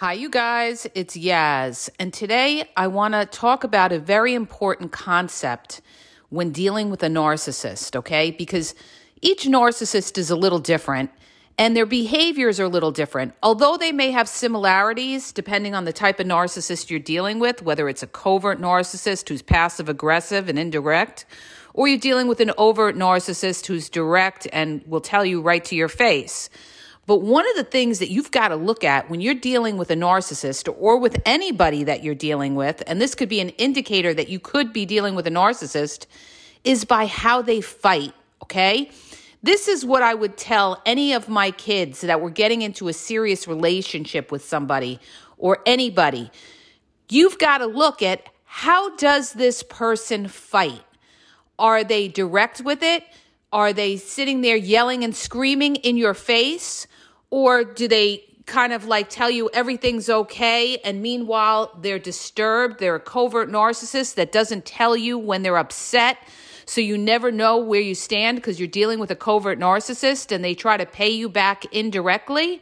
Hi, you guys. It's Yaz. And today I want to talk about a very important concept when dealing with a narcissist, okay? Because each narcissist is a little different and their behaviors are a little different. Although they may have similarities depending on the type of narcissist you're dealing with, whether it's a covert narcissist who's passive aggressive and indirect, or you're dealing with an overt narcissist who's direct and will tell you right to your face. But one of the things that you've got to look at when you're dealing with a narcissist or with anybody that you're dealing with, and this could be an indicator that you could be dealing with a narcissist, is by how they fight, okay? This is what I would tell any of my kids that were getting into a serious relationship with somebody or anybody. You've got to look at how does this person fight? Are they direct with it? Are they sitting there yelling and screaming in your face? Or do they kind of like tell you everything's okay and meanwhile they're disturbed they're a covert narcissist that doesn't tell you when they're upset so you never know where you stand because you're dealing with a covert narcissist and they try to pay you back indirectly?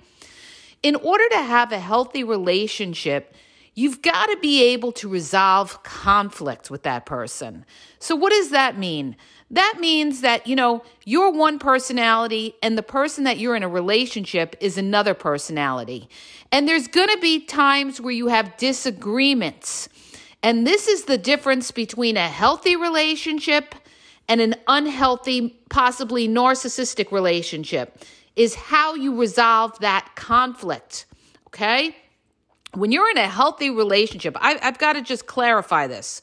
In order to have a healthy relationship you've got to be able to resolve conflict with that person. So what does that mean that means that, you know, you're one personality and the person that you're in a relationship is another personality. And there's going to be times where you have disagreements. And this is the difference between a healthy relationship and an unhealthy, possibly narcissistic relationship is how you resolve that conflict. Okay? When you're in a healthy relationship, I, have got to just clarify this.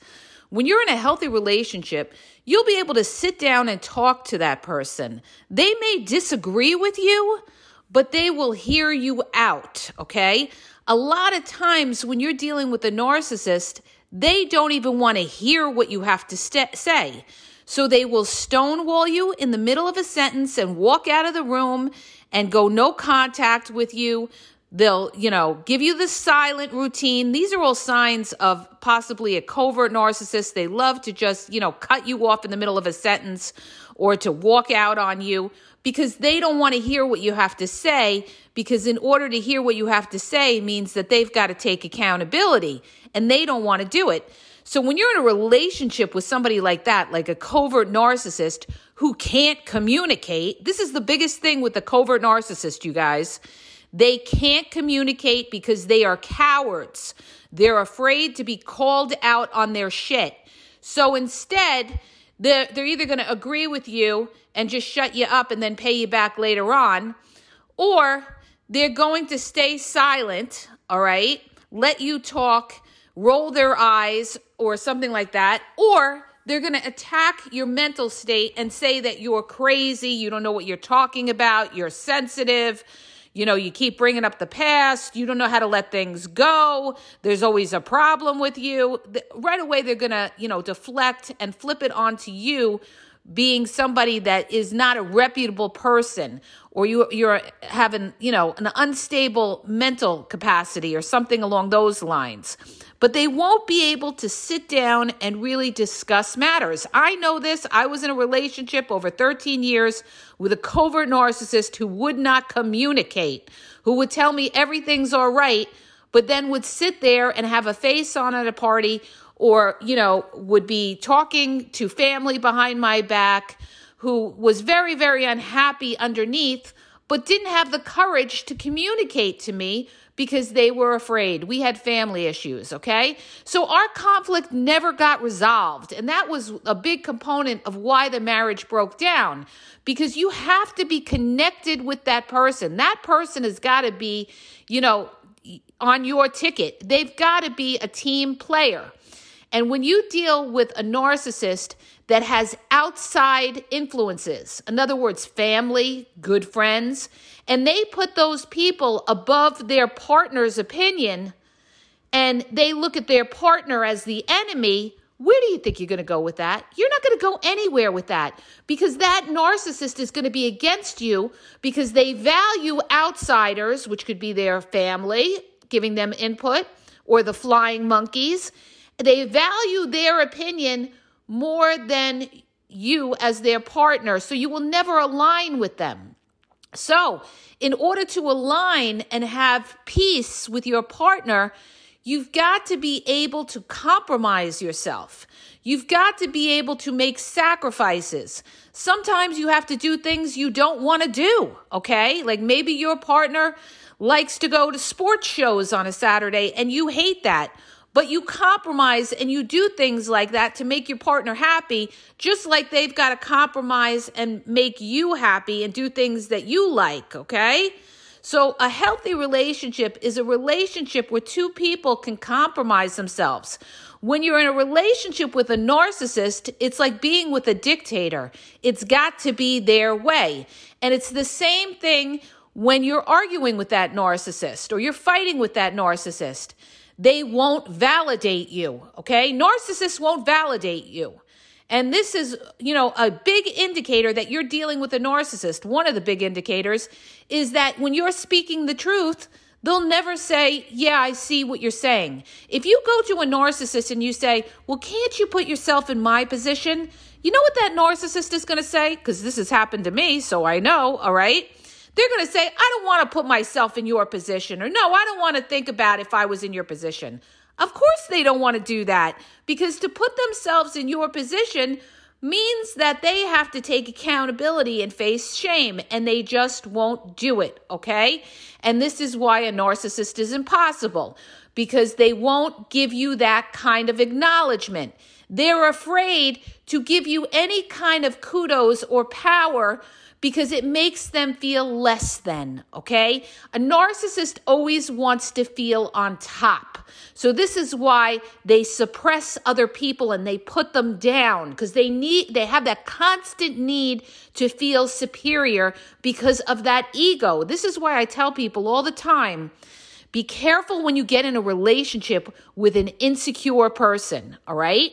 When you're in a healthy relationship, you'll be able to sit down and talk to that person. They may disagree with you, but they will hear you out, okay? A lot of times when you're dealing with a narcissist, they don't even want to hear what you have to st- say. So they will stonewall you in the middle of a sentence and walk out of the room and go no contact with you. They'll, you know, give you the silent routine. These are all signs of possibly a covert narcissist. They love to just, you know, cut you off in the middle of a sentence or to walk out on you because they don't want to hear what you have to say because in order to hear what you have to say means that they've got to take accountability and they don't want to do it. So when you're in a relationship with somebody like that, like a covert narcissist who can't communicate, this is the biggest thing with the covert narcissist, you guys they can't communicate because they are cowards. They're afraid to be called out on their shit. So instead, they're, they're either going to agree with you and just shut you up and then pay you back later on, or they're going to stay silent, all right? Let you talk, roll their eyes, or something like that, or they're going to attack your mental state and say that you're crazy, you don't know what you're talking about, you're sensitive you know, you keep bringing up the past. You don't know how to let things go. There's always a problem with you. Right away, they're going to, you know, deflect and flip it onto you being somebody that is not a reputable person or you you're having you know an unstable mental capacity or something along those lines but they won't be able to sit down and really discuss matters. I know this. I was in a relationship over 13 years with a covert narcissist who would not communicate who would tell me everything's all right but then would sit there and have a face on at a party or, you know, would be talking to family behind my back who was very, very unhappy underneath, but didn't have the courage to communicate to me because they were afraid. We had family issues, okay? So our conflict never got resolved. And that was a big component of why the marriage broke down because you have to be connected with that person. That person has got to be, you know, on your ticket. They've got to be a team player. And when you deal with a narcissist that has outside influences, in other words, family, good friends, and they put those people above their partner's opinion and they look at their partner as the enemy, where do you think you're going to go with that? You're not going to go anywhere with that because that narcissist is going to be against you because they value outsiders, which could be their family, giving them input, or the flying monkeys. They value their opinion more than you as their partner. So you will never align with them. So, in order to align and have peace with your partner, you've got to be able to compromise yourself. You've got to be able to make sacrifices. Sometimes you have to do things you don't want to do, okay? Like maybe your partner likes to go to sports shows on a Saturday and you hate that. But you compromise and you do things like that to make your partner happy, just like they've got to compromise and make you happy and do things that you like, okay? So, a healthy relationship is a relationship where two people can compromise themselves. When you're in a relationship with a narcissist, it's like being with a dictator. It's got to be their way. And it's the same thing when you're arguing with that narcissist or you're fighting with that narcissist. They won't validate you, okay? Narcissists won't validate you. And this is, you know, a big indicator that you're dealing with a narcissist. One of the big indicators is that when you're speaking the truth, they'll never say, Yeah, I see what you're saying. If you go to a narcissist and you say, Well, can't you put yourself in my position? You know what that narcissist is going to say? Because this has happened to me, so I know, all right? They're going to say, I don't want to put myself in your position, or no, I don't want to think about if I was in your position. Of course, they don't want to do that because to put themselves in your position means that they have to take accountability and face shame, and they just won't do it, okay? And this is why a narcissist is impossible because they won't give you that kind of acknowledgement. They're afraid to give you any kind of kudos or power because it makes them feel less than, okay? A narcissist always wants to feel on top. So this is why they suppress other people and they put them down because they need they have that constant need to feel superior because of that ego. This is why I tell people all the time, be careful when you get in a relationship with an insecure person, all right?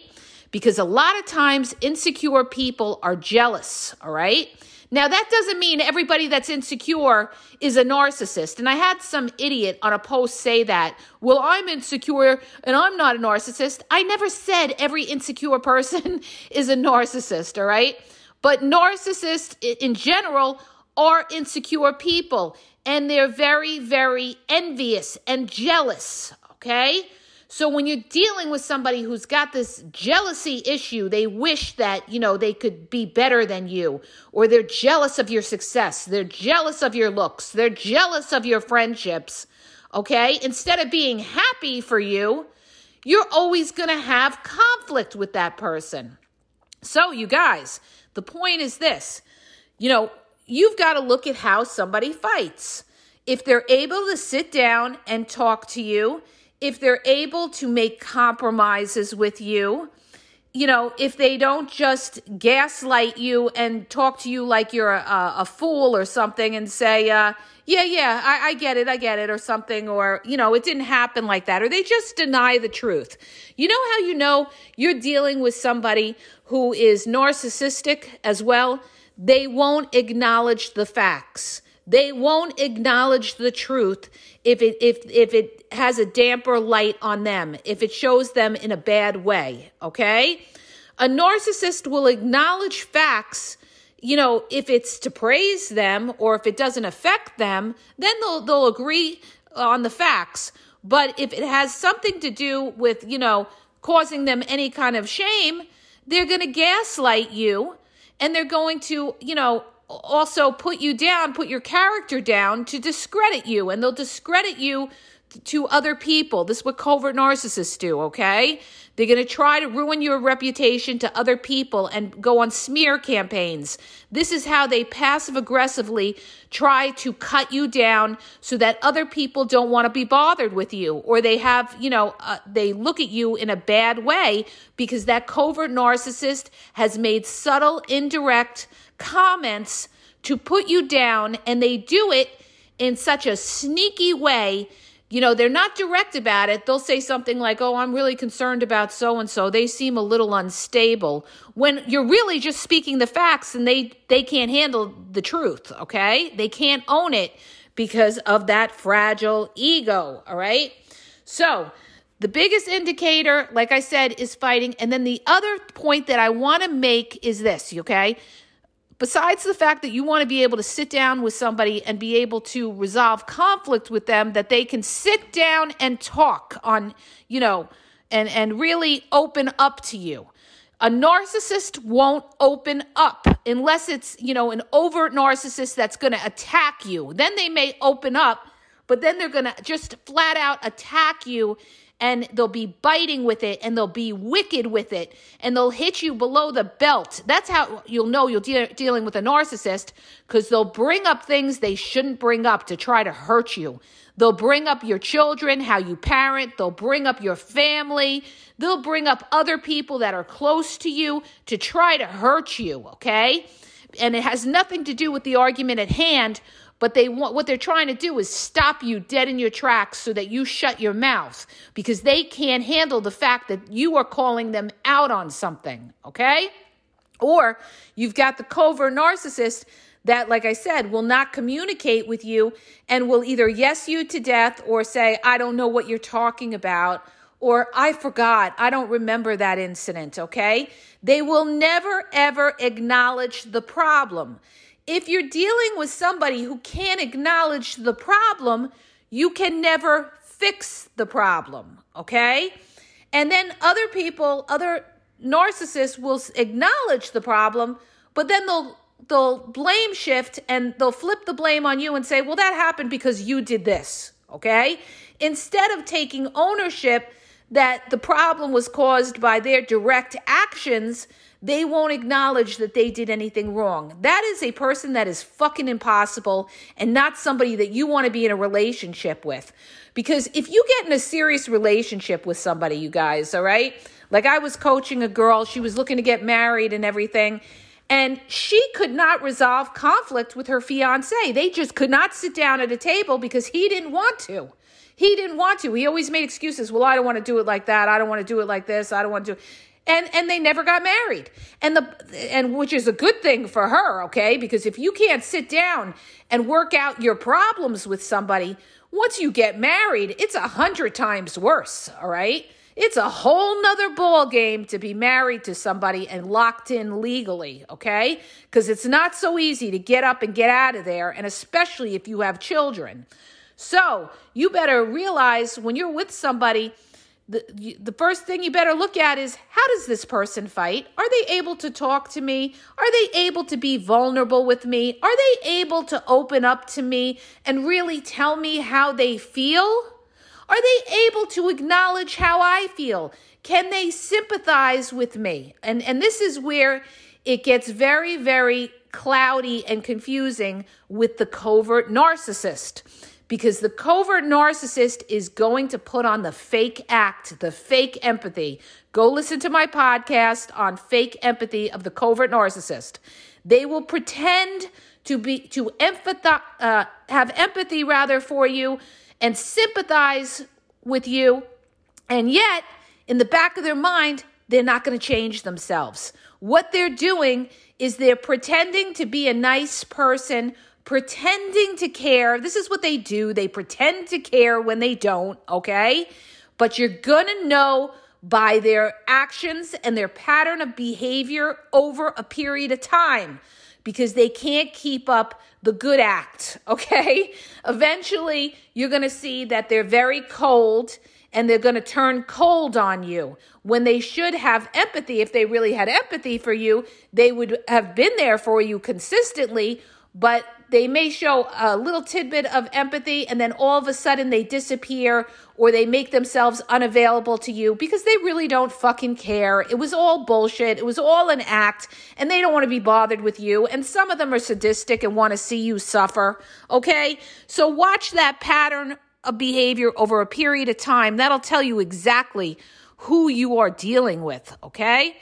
Because a lot of times insecure people are jealous, all right? Now, that doesn't mean everybody that's insecure is a narcissist. And I had some idiot on a post say that, well, I'm insecure and I'm not a narcissist. I never said every insecure person is a narcissist, all right? But narcissists in general are insecure people and they're very, very envious and jealous, okay? So when you're dealing with somebody who's got this jealousy issue, they wish that, you know, they could be better than you, or they're jealous of your success, they're jealous of your looks, they're jealous of your friendships, okay? Instead of being happy for you, you're always going to have conflict with that person. So, you guys, the point is this you know, you've got to look at how somebody fights. If they're able to sit down and talk to you, if they're able to make compromises with you, you know, if they don't just gaslight you and talk to you like you're a, a fool or something and say, uh, yeah, yeah, I, I get it, I get it, or something, or, you know, it didn't happen like that, or they just deny the truth. You know how you know you're dealing with somebody who is narcissistic as well? They won't acknowledge the facts. They won't acknowledge the truth if it if if it has a damper light on them, if it shows them in a bad way, okay? A narcissist will acknowledge facts, you know, if it's to praise them or if it doesn't affect them, then they'll they'll agree on the facts. But if it has something to do with, you know, causing them any kind of shame, they're going to gaslight you and they're going to, you know, also put you down, put your character down to discredit you, and they'll discredit you to other people. This is what covert narcissists do, okay? They're going to try to ruin your reputation to other people and go on smear campaigns. This is how they passive aggressively try to cut you down so that other people don't want to be bothered with you or they have, you know, uh, they look at you in a bad way because that covert narcissist has made subtle, indirect comments to put you down, and they do it in such a sneaky way. You know, they're not direct about it. They'll say something like, Oh, I'm really concerned about so and so. They seem a little unstable. When you're really just speaking the facts and they, they can't handle the truth, okay? They can't own it because of that fragile ego, all right? So, the biggest indicator, like I said, is fighting. And then the other point that I want to make is this, okay? Besides the fact that you want to be able to sit down with somebody and be able to resolve conflict with them, that they can sit down and talk on, you know, and, and really open up to you. A narcissist won't open up unless it's, you know, an overt narcissist that's going to attack you. Then they may open up, but then they're going to just flat out attack you and they'll be biting with it and they'll be wicked with it and they'll hit you below the belt. That's how you'll know you're de- dealing with a narcissist because they'll bring up things they shouldn't bring up to try to hurt you. They'll bring up your children, how you parent. They'll bring up your family. They'll bring up other people that are close to you to try to hurt you, okay? And it has nothing to do with the argument at hand, but they want what they're trying to do is stop you dead in your tracks so that you shut your mouth because they can't handle the fact that you are calling them out on something, okay? Or you've got the covert narcissist that, like I said, will not communicate with you and will either yes you to death or say, I don't know what you're talking about, or I forgot, I don't remember that incident, okay? They will never, ever acknowledge the problem. If you're dealing with somebody who can't acknowledge the problem, you can never fix the problem, okay? And then other people, other narcissists will acknowledge the problem, but then they'll they'll blame shift and they'll flip the blame on you and say, "Well, that happened because you did this." Okay? Instead of taking ownership that the problem was caused by their direct actions, they won't acknowledge that they did anything wrong. That is a person that is fucking impossible and not somebody that you want to be in a relationship with. Because if you get in a serious relationship with somebody, you guys, all right? Like I was coaching a girl, she was looking to get married and everything. And she could not resolve conflict with her fiance. They just could not sit down at a table because he didn't want to. He didn't want to. He always made excuses. Well, I don't want to do it like that. I don't want to do it like this. I don't want to do and and they never got married and the and which is a good thing for her okay because if you can't sit down and work out your problems with somebody once you get married it's a hundred times worse all right it's a whole nother ball game to be married to somebody and locked in legally, okay? Because it's not so easy to get up and get out of there, and especially if you have children. So you better realize when you're with somebody the, the first thing you better look at is how does this person fight? Are they able to talk to me? Are they able to be vulnerable with me? Are they able to open up to me and really tell me how they feel? Are they able to acknowledge how I feel? Can they sympathize with me? And and this is where it gets very very cloudy and confusing with the covert narcissist because the covert narcissist is going to put on the fake act, the fake empathy. Go listen to my podcast on fake empathy of the covert narcissist. They will pretend to be to empathize, uh, have empathy rather for you and sympathize with you, and yet in the back of their mind, they're not going to change themselves. What they're doing is they're pretending to be a nice person pretending to care. This is what they do. They pretend to care when they don't, okay? But you're going to know by their actions and their pattern of behavior over a period of time because they can't keep up the good act, okay? Eventually, you're going to see that they're very cold and they're going to turn cold on you when they should have empathy. If they really had empathy for you, they would have been there for you consistently but they may show a little tidbit of empathy and then all of a sudden they disappear or they make themselves unavailable to you because they really don't fucking care. It was all bullshit. It was all an act and they don't want to be bothered with you. And some of them are sadistic and want to see you suffer. Okay. So watch that pattern of behavior over a period of time. That'll tell you exactly who you are dealing with. Okay.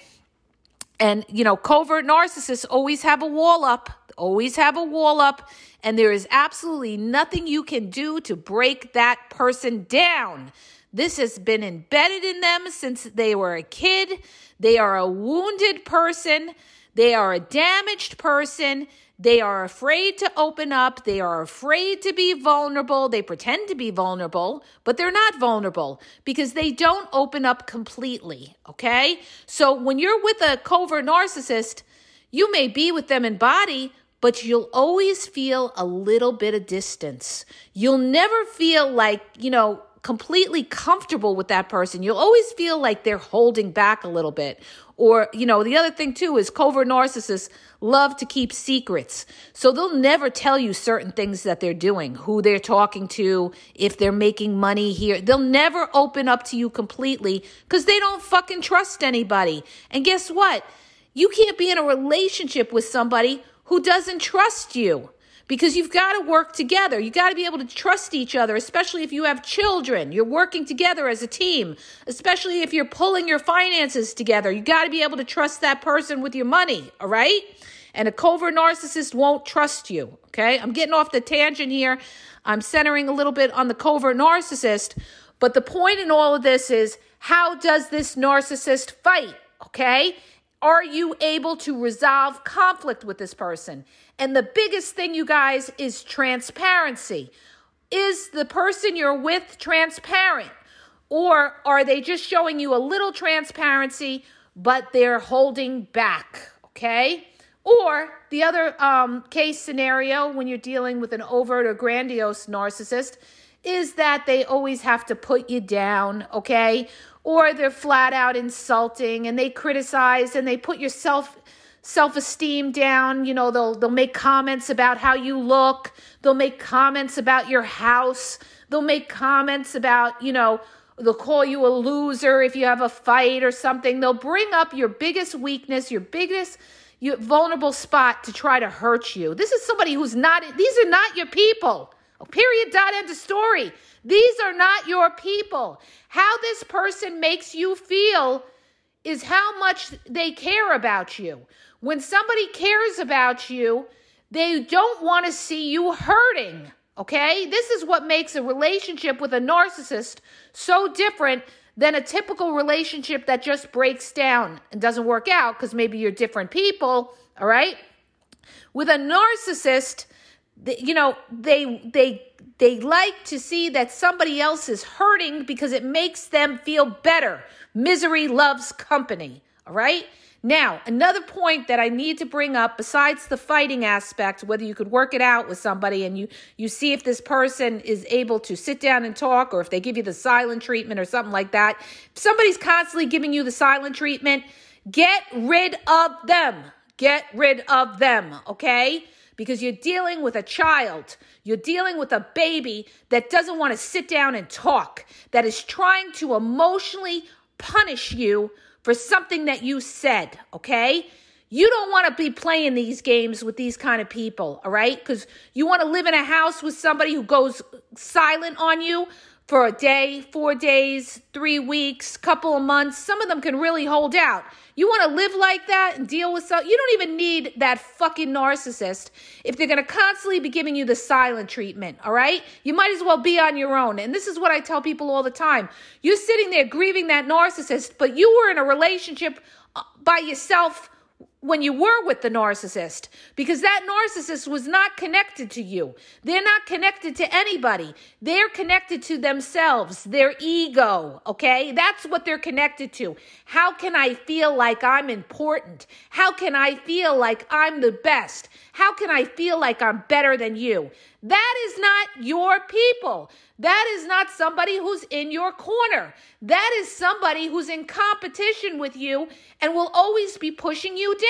And, you know, covert narcissists always have a wall up always have a wall up, and there is absolutely nothing you can do to break that person down. This has been embedded in them since they were a kid. They are a wounded person. They are a damaged person. They are afraid to open up. They are afraid to be vulnerable. They pretend to be vulnerable, but they're not vulnerable because they don't open up completely. Okay. So when you're with a covert narcissist, You may be with them in body, but you'll always feel a little bit of distance. You'll never feel like, you know, completely comfortable with that person. You'll always feel like they're holding back a little bit. Or, you know, the other thing too is covert narcissists love to keep secrets. So they'll never tell you certain things that they're doing, who they're talking to, if they're making money here. They'll never open up to you completely because they don't fucking trust anybody. And guess what? You can't be in a relationship with somebody who doesn't trust you because you've got to work together. You got to be able to trust each other, especially if you have children. You're working together as a team, especially if you're pulling your finances together. You got to be able to trust that person with your money, all right? And a covert narcissist won't trust you, okay? I'm getting off the tangent here. I'm centering a little bit on the covert narcissist, but the point in all of this is how does this narcissist fight, okay? Are you able to resolve conflict with this person? And the biggest thing, you guys, is transparency. Is the person you're with transparent? Or are they just showing you a little transparency, but they're holding back? Okay. Or the other um, case scenario when you're dealing with an overt or grandiose narcissist is that they always have to put you down, okay? Or they're flat out insulting and they criticize and they put your self self-esteem down. You know they'll they'll make comments about how you look. They'll make comments about your house. They'll make comments about you know they'll call you a loser if you have a fight or something. They'll bring up your biggest weakness your biggest your vulnerable spot to try to hurt you. This is somebody who's not these are not your people Oh, period dot end of story these are not your people. How this person makes you feel is how much they care about you. When somebody cares about you, they don't want to see you hurting. Okay? This is what makes a relationship with a narcissist so different than a typical relationship that just breaks down and doesn't work out because maybe you're different people. All right? With a narcissist, you know, they they they like to see that somebody else is hurting because it makes them feel better. Misery loves company. All right. Now, another point that I need to bring up besides the fighting aspect, whether you could work it out with somebody and you you see if this person is able to sit down and talk or if they give you the silent treatment or something like that. If somebody's constantly giving you the silent treatment, get rid of them. Get rid of them, okay? Because you're dealing with a child. You're dealing with a baby that doesn't want to sit down and talk, that is trying to emotionally punish you for something that you said, okay? You don't want to be playing these games with these kind of people, all right? Because you want to live in a house with somebody who goes silent on you for a day, four days, three weeks, couple of months. Some of them can really hold out. You want to live like that and deal with some, you don't even need that fucking narcissist if they're going to constantly be giving you the silent treatment, all right? You might as well be on your own. And this is what I tell people all the time. You're sitting there grieving that narcissist, but you were in a relationship uh, by yourself when you were with the narcissist because that narcissist was not connected to you. They're not connected to anybody. They're connected to themselves, their ego, okay? That's what they're connected to. How can I feel like I'm important? How can I feel like I'm the best? How can I feel like I'm better than you? That is not your people. That is not somebody who's in your corner. That is somebody who's in competition with you and will always be pushing you down.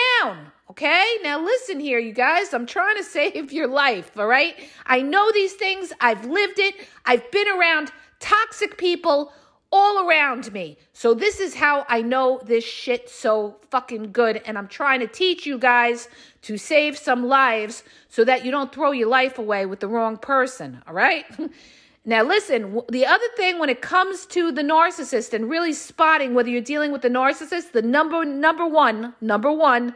Okay? Now listen here, you guys. I'm trying to save your life, all right? I know these things. I've lived it. I've been around toxic people all around me. So this is how I know this shit so fucking good. And I'm trying to teach you guys to save some lives so that you don't throw your life away with the wrong person. All right? Now, listen, the other thing when it comes to the narcissist and really spotting whether you're dealing with the narcissist, the number number one, number one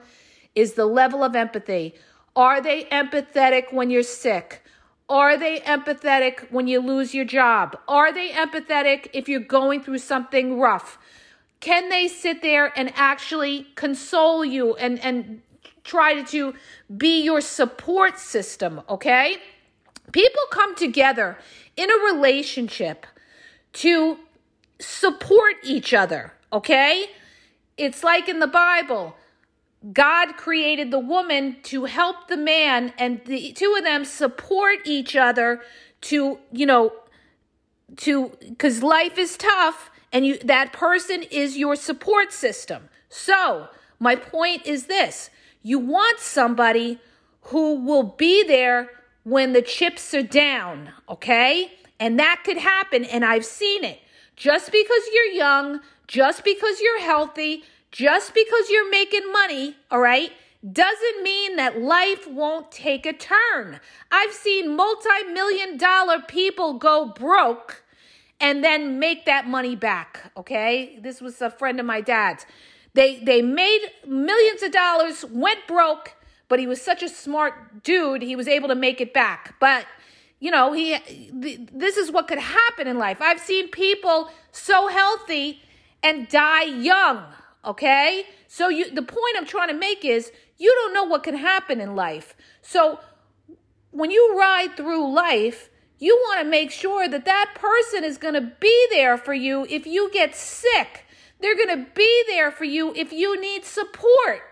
is the level of empathy. Are they empathetic when you're sick? Are they empathetic when you lose your job? Are they empathetic if you're going through something rough? Can they sit there and actually console you and, and try to be your support system? Okay. People come together in a relationship to support each other, okay? It's like in the Bible God created the woman to help the man, and the two of them support each other to, you know, to because life is tough, and you that person is your support system. So my point is this: you want somebody who will be there when the chips are down, okay? And that could happen, and I've seen it. Just because you're young, just because you're healthy, just because you're making money, all right, doesn't mean that life won't take a turn. I've seen multi million dollar people go broke and then make that money back, okay? This was a friend of my dad's. They they made millions of dollars, went broke, but he was such a smart dude, he was able to make it back. But you know, he this is what could happen in life. I've seen people so healthy and die young, okay? So you the point I'm trying to make is you don't know what can happen in life. So when you ride through life, you want to make sure that that person is going to be there for you if you get sick. They're going to be there for you if you need support.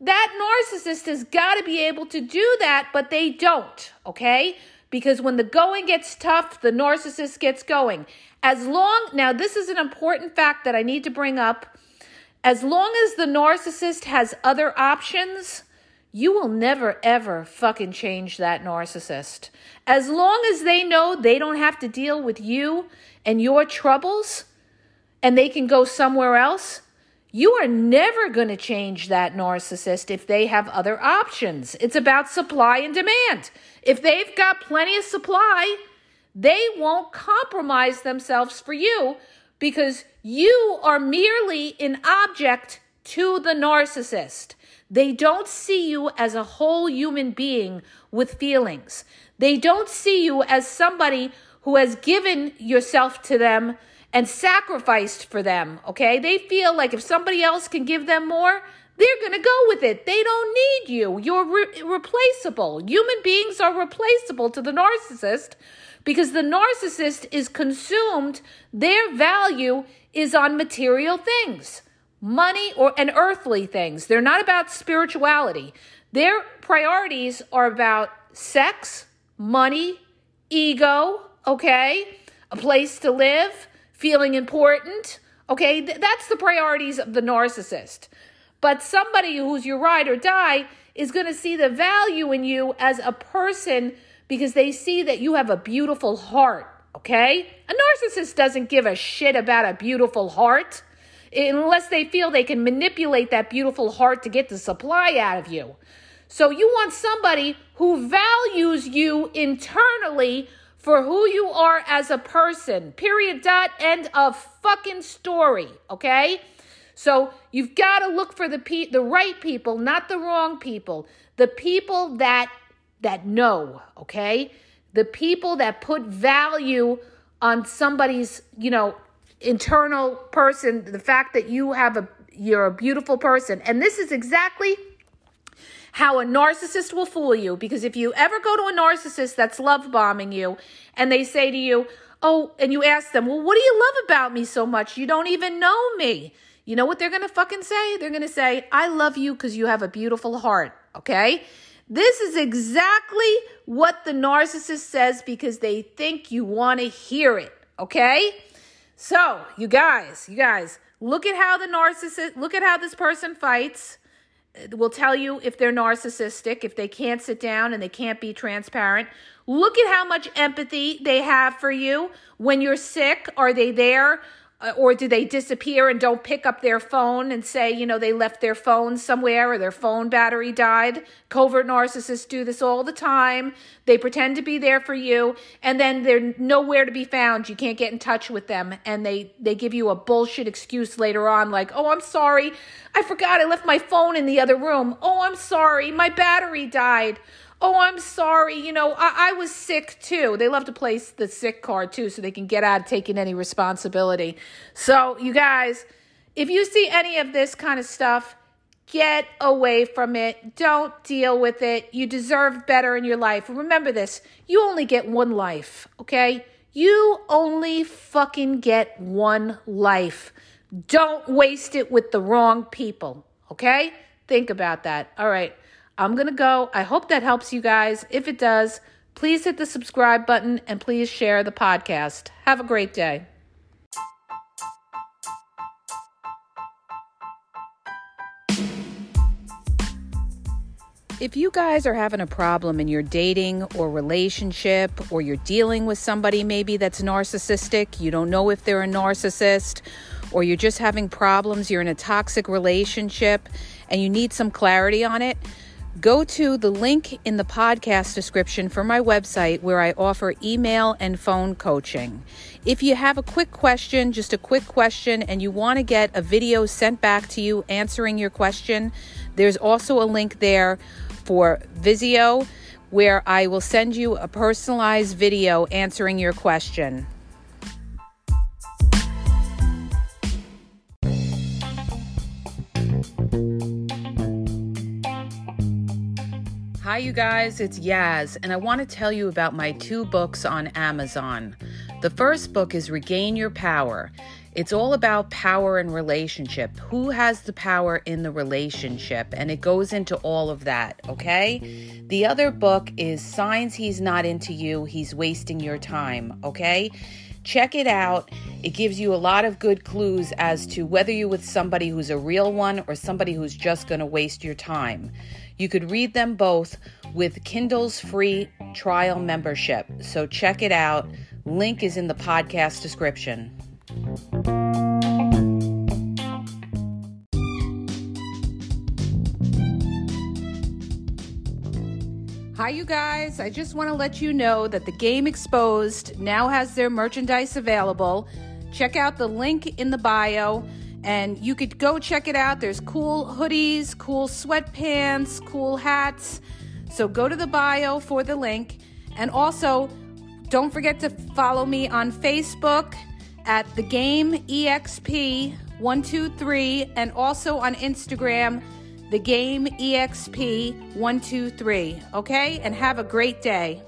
That narcissist has got to be able to do that, but they don't, okay? Because when the going gets tough, the narcissist gets going. As long, now, this is an important fact that I need to bring up. As long as the narcissist has other options, you will never ever fucking change that narcissist. As long as they know they don't have to deal with you and your troubles and they can go somewhere else, you are never going to change that narcissist if they have other options. It's about supply and demand. If they've got plenty of supply, they won't compromise themselves for you because you are merely an object to the narcissist. They don't see you as a whole human being with feelings. They don't see you as somebody who has given yourself to them and sacrificed for them, okay? They feel like if somebody else can give them more, they're going to go with it. They don't need you. You're re- replaceable. Human beings are replaceable to the narcissist because the narcissist is consumed, their value is on material things, money or and earthly things. They're not about spirituality. Their priorities are about sex, money, ego, okay? A place to live, feeling important. Okay, Th- that's the priorities of the narcissist. But somebody who's your ride or die is going to see the value in you as a person because they see that you have a beautiful heart. Okay? A narcissist doesn't give a shit about a beautiful heart eh, unless they feel they can manipulate that beautiful heart to get the supply out of you. So you want somebody who values you internally for who you are as a person. Period. Dot. End of fucking story. Okay. So you've got to look for the pe- the right people, not the wrong people. The people that that know. Okay. The people that put value on somebody's, you know, internal person. The fact that you have a you're a beautiful person, and this is exactly how a narcissist will fool you. Because if you ever go to a narcissist that's love bombing you and they say to you, Oh, and you ask them, Well, what do you love about me so much? You don't even know me. You know what they're going to fucking say? They're going to say, I love you because you have a beautiful heart. Okay? This is exactly what the narcissist says because they think you want to hear it. Okay? So, you guys, you guys, look at how the narcissist, look at how this person fights will tell you if they're narcissistic, if they can't sit down and they can't be transparent. Look at how much empathy they have for you. When you're sick, are they there? Uh, or do they disappear and don't pick up their phone and say, you know, they left their phone somewhere or their phone battery died? Covert narcissists do this all the time. They pretend to be there for you and then they're nowhere to be found. You can't get in touch with them and they they give you a bullshit excuse later on like, "Oh, I'm sorry. I forgot I left my phone in the other room. Oh, I'm sorry. My battery died." Oh, I'm sorry, you know, I, I was sick too. They love to play the sick card too so they can get out of taking any responsibility. So, you guys, if you see any of this kind of stuff, get away from it. Don't deal with it. You deserve better in your life. Remember this you only get one life, okay? You only fucking get one life. Don't waste it with the wrong people, okay? Think about that. All right. I'm going to go. I hope that helps you guys. If it does, please hit the subscribe button and please share the podcast. Have a great day. If you guys are having a problem in your dating or relationship, or you're dealing with somebody maybe that's narcissistic, you don't know if they're a narcissist, or you're just having problems, you're in a toxic relationship, and you need some clarity on it, go to the link in the podcast description for my website where I offer email and phone coaching. If you have a quick question, just a quick question, and you want to get a video sent back to you answering your question, there's also a link there for Wisio where I will send you a personalized video answering your question. You guys, it's Yaz, and I want to tell you about my two books on Amazon. The first book is Regain Your Power. It's all about power and relationship. Who has the power in the relationship? And it goes into all of that, okay? The other book is Signs He's Not Into You, He's Wasting Your Time, okay? Check it out. It gives you a lot of good clues as to whether you're with somebody who's a real one or somebody who's just going to waste your time. You could read them both with Kindle's free trial membership. So check it out. Link is in the podcast description. Hi, you guys. I just want to let you know that the Game Exposed now has their merchandise available. Check out the link in the bio and you could go check it out. There's cool hoodies, cool sweatpants, cool hats. So go to the bio for the link. And also, don't forget to follow me on Facebook at the game exp123 and also on Instagram the game exp123 okay and have a great day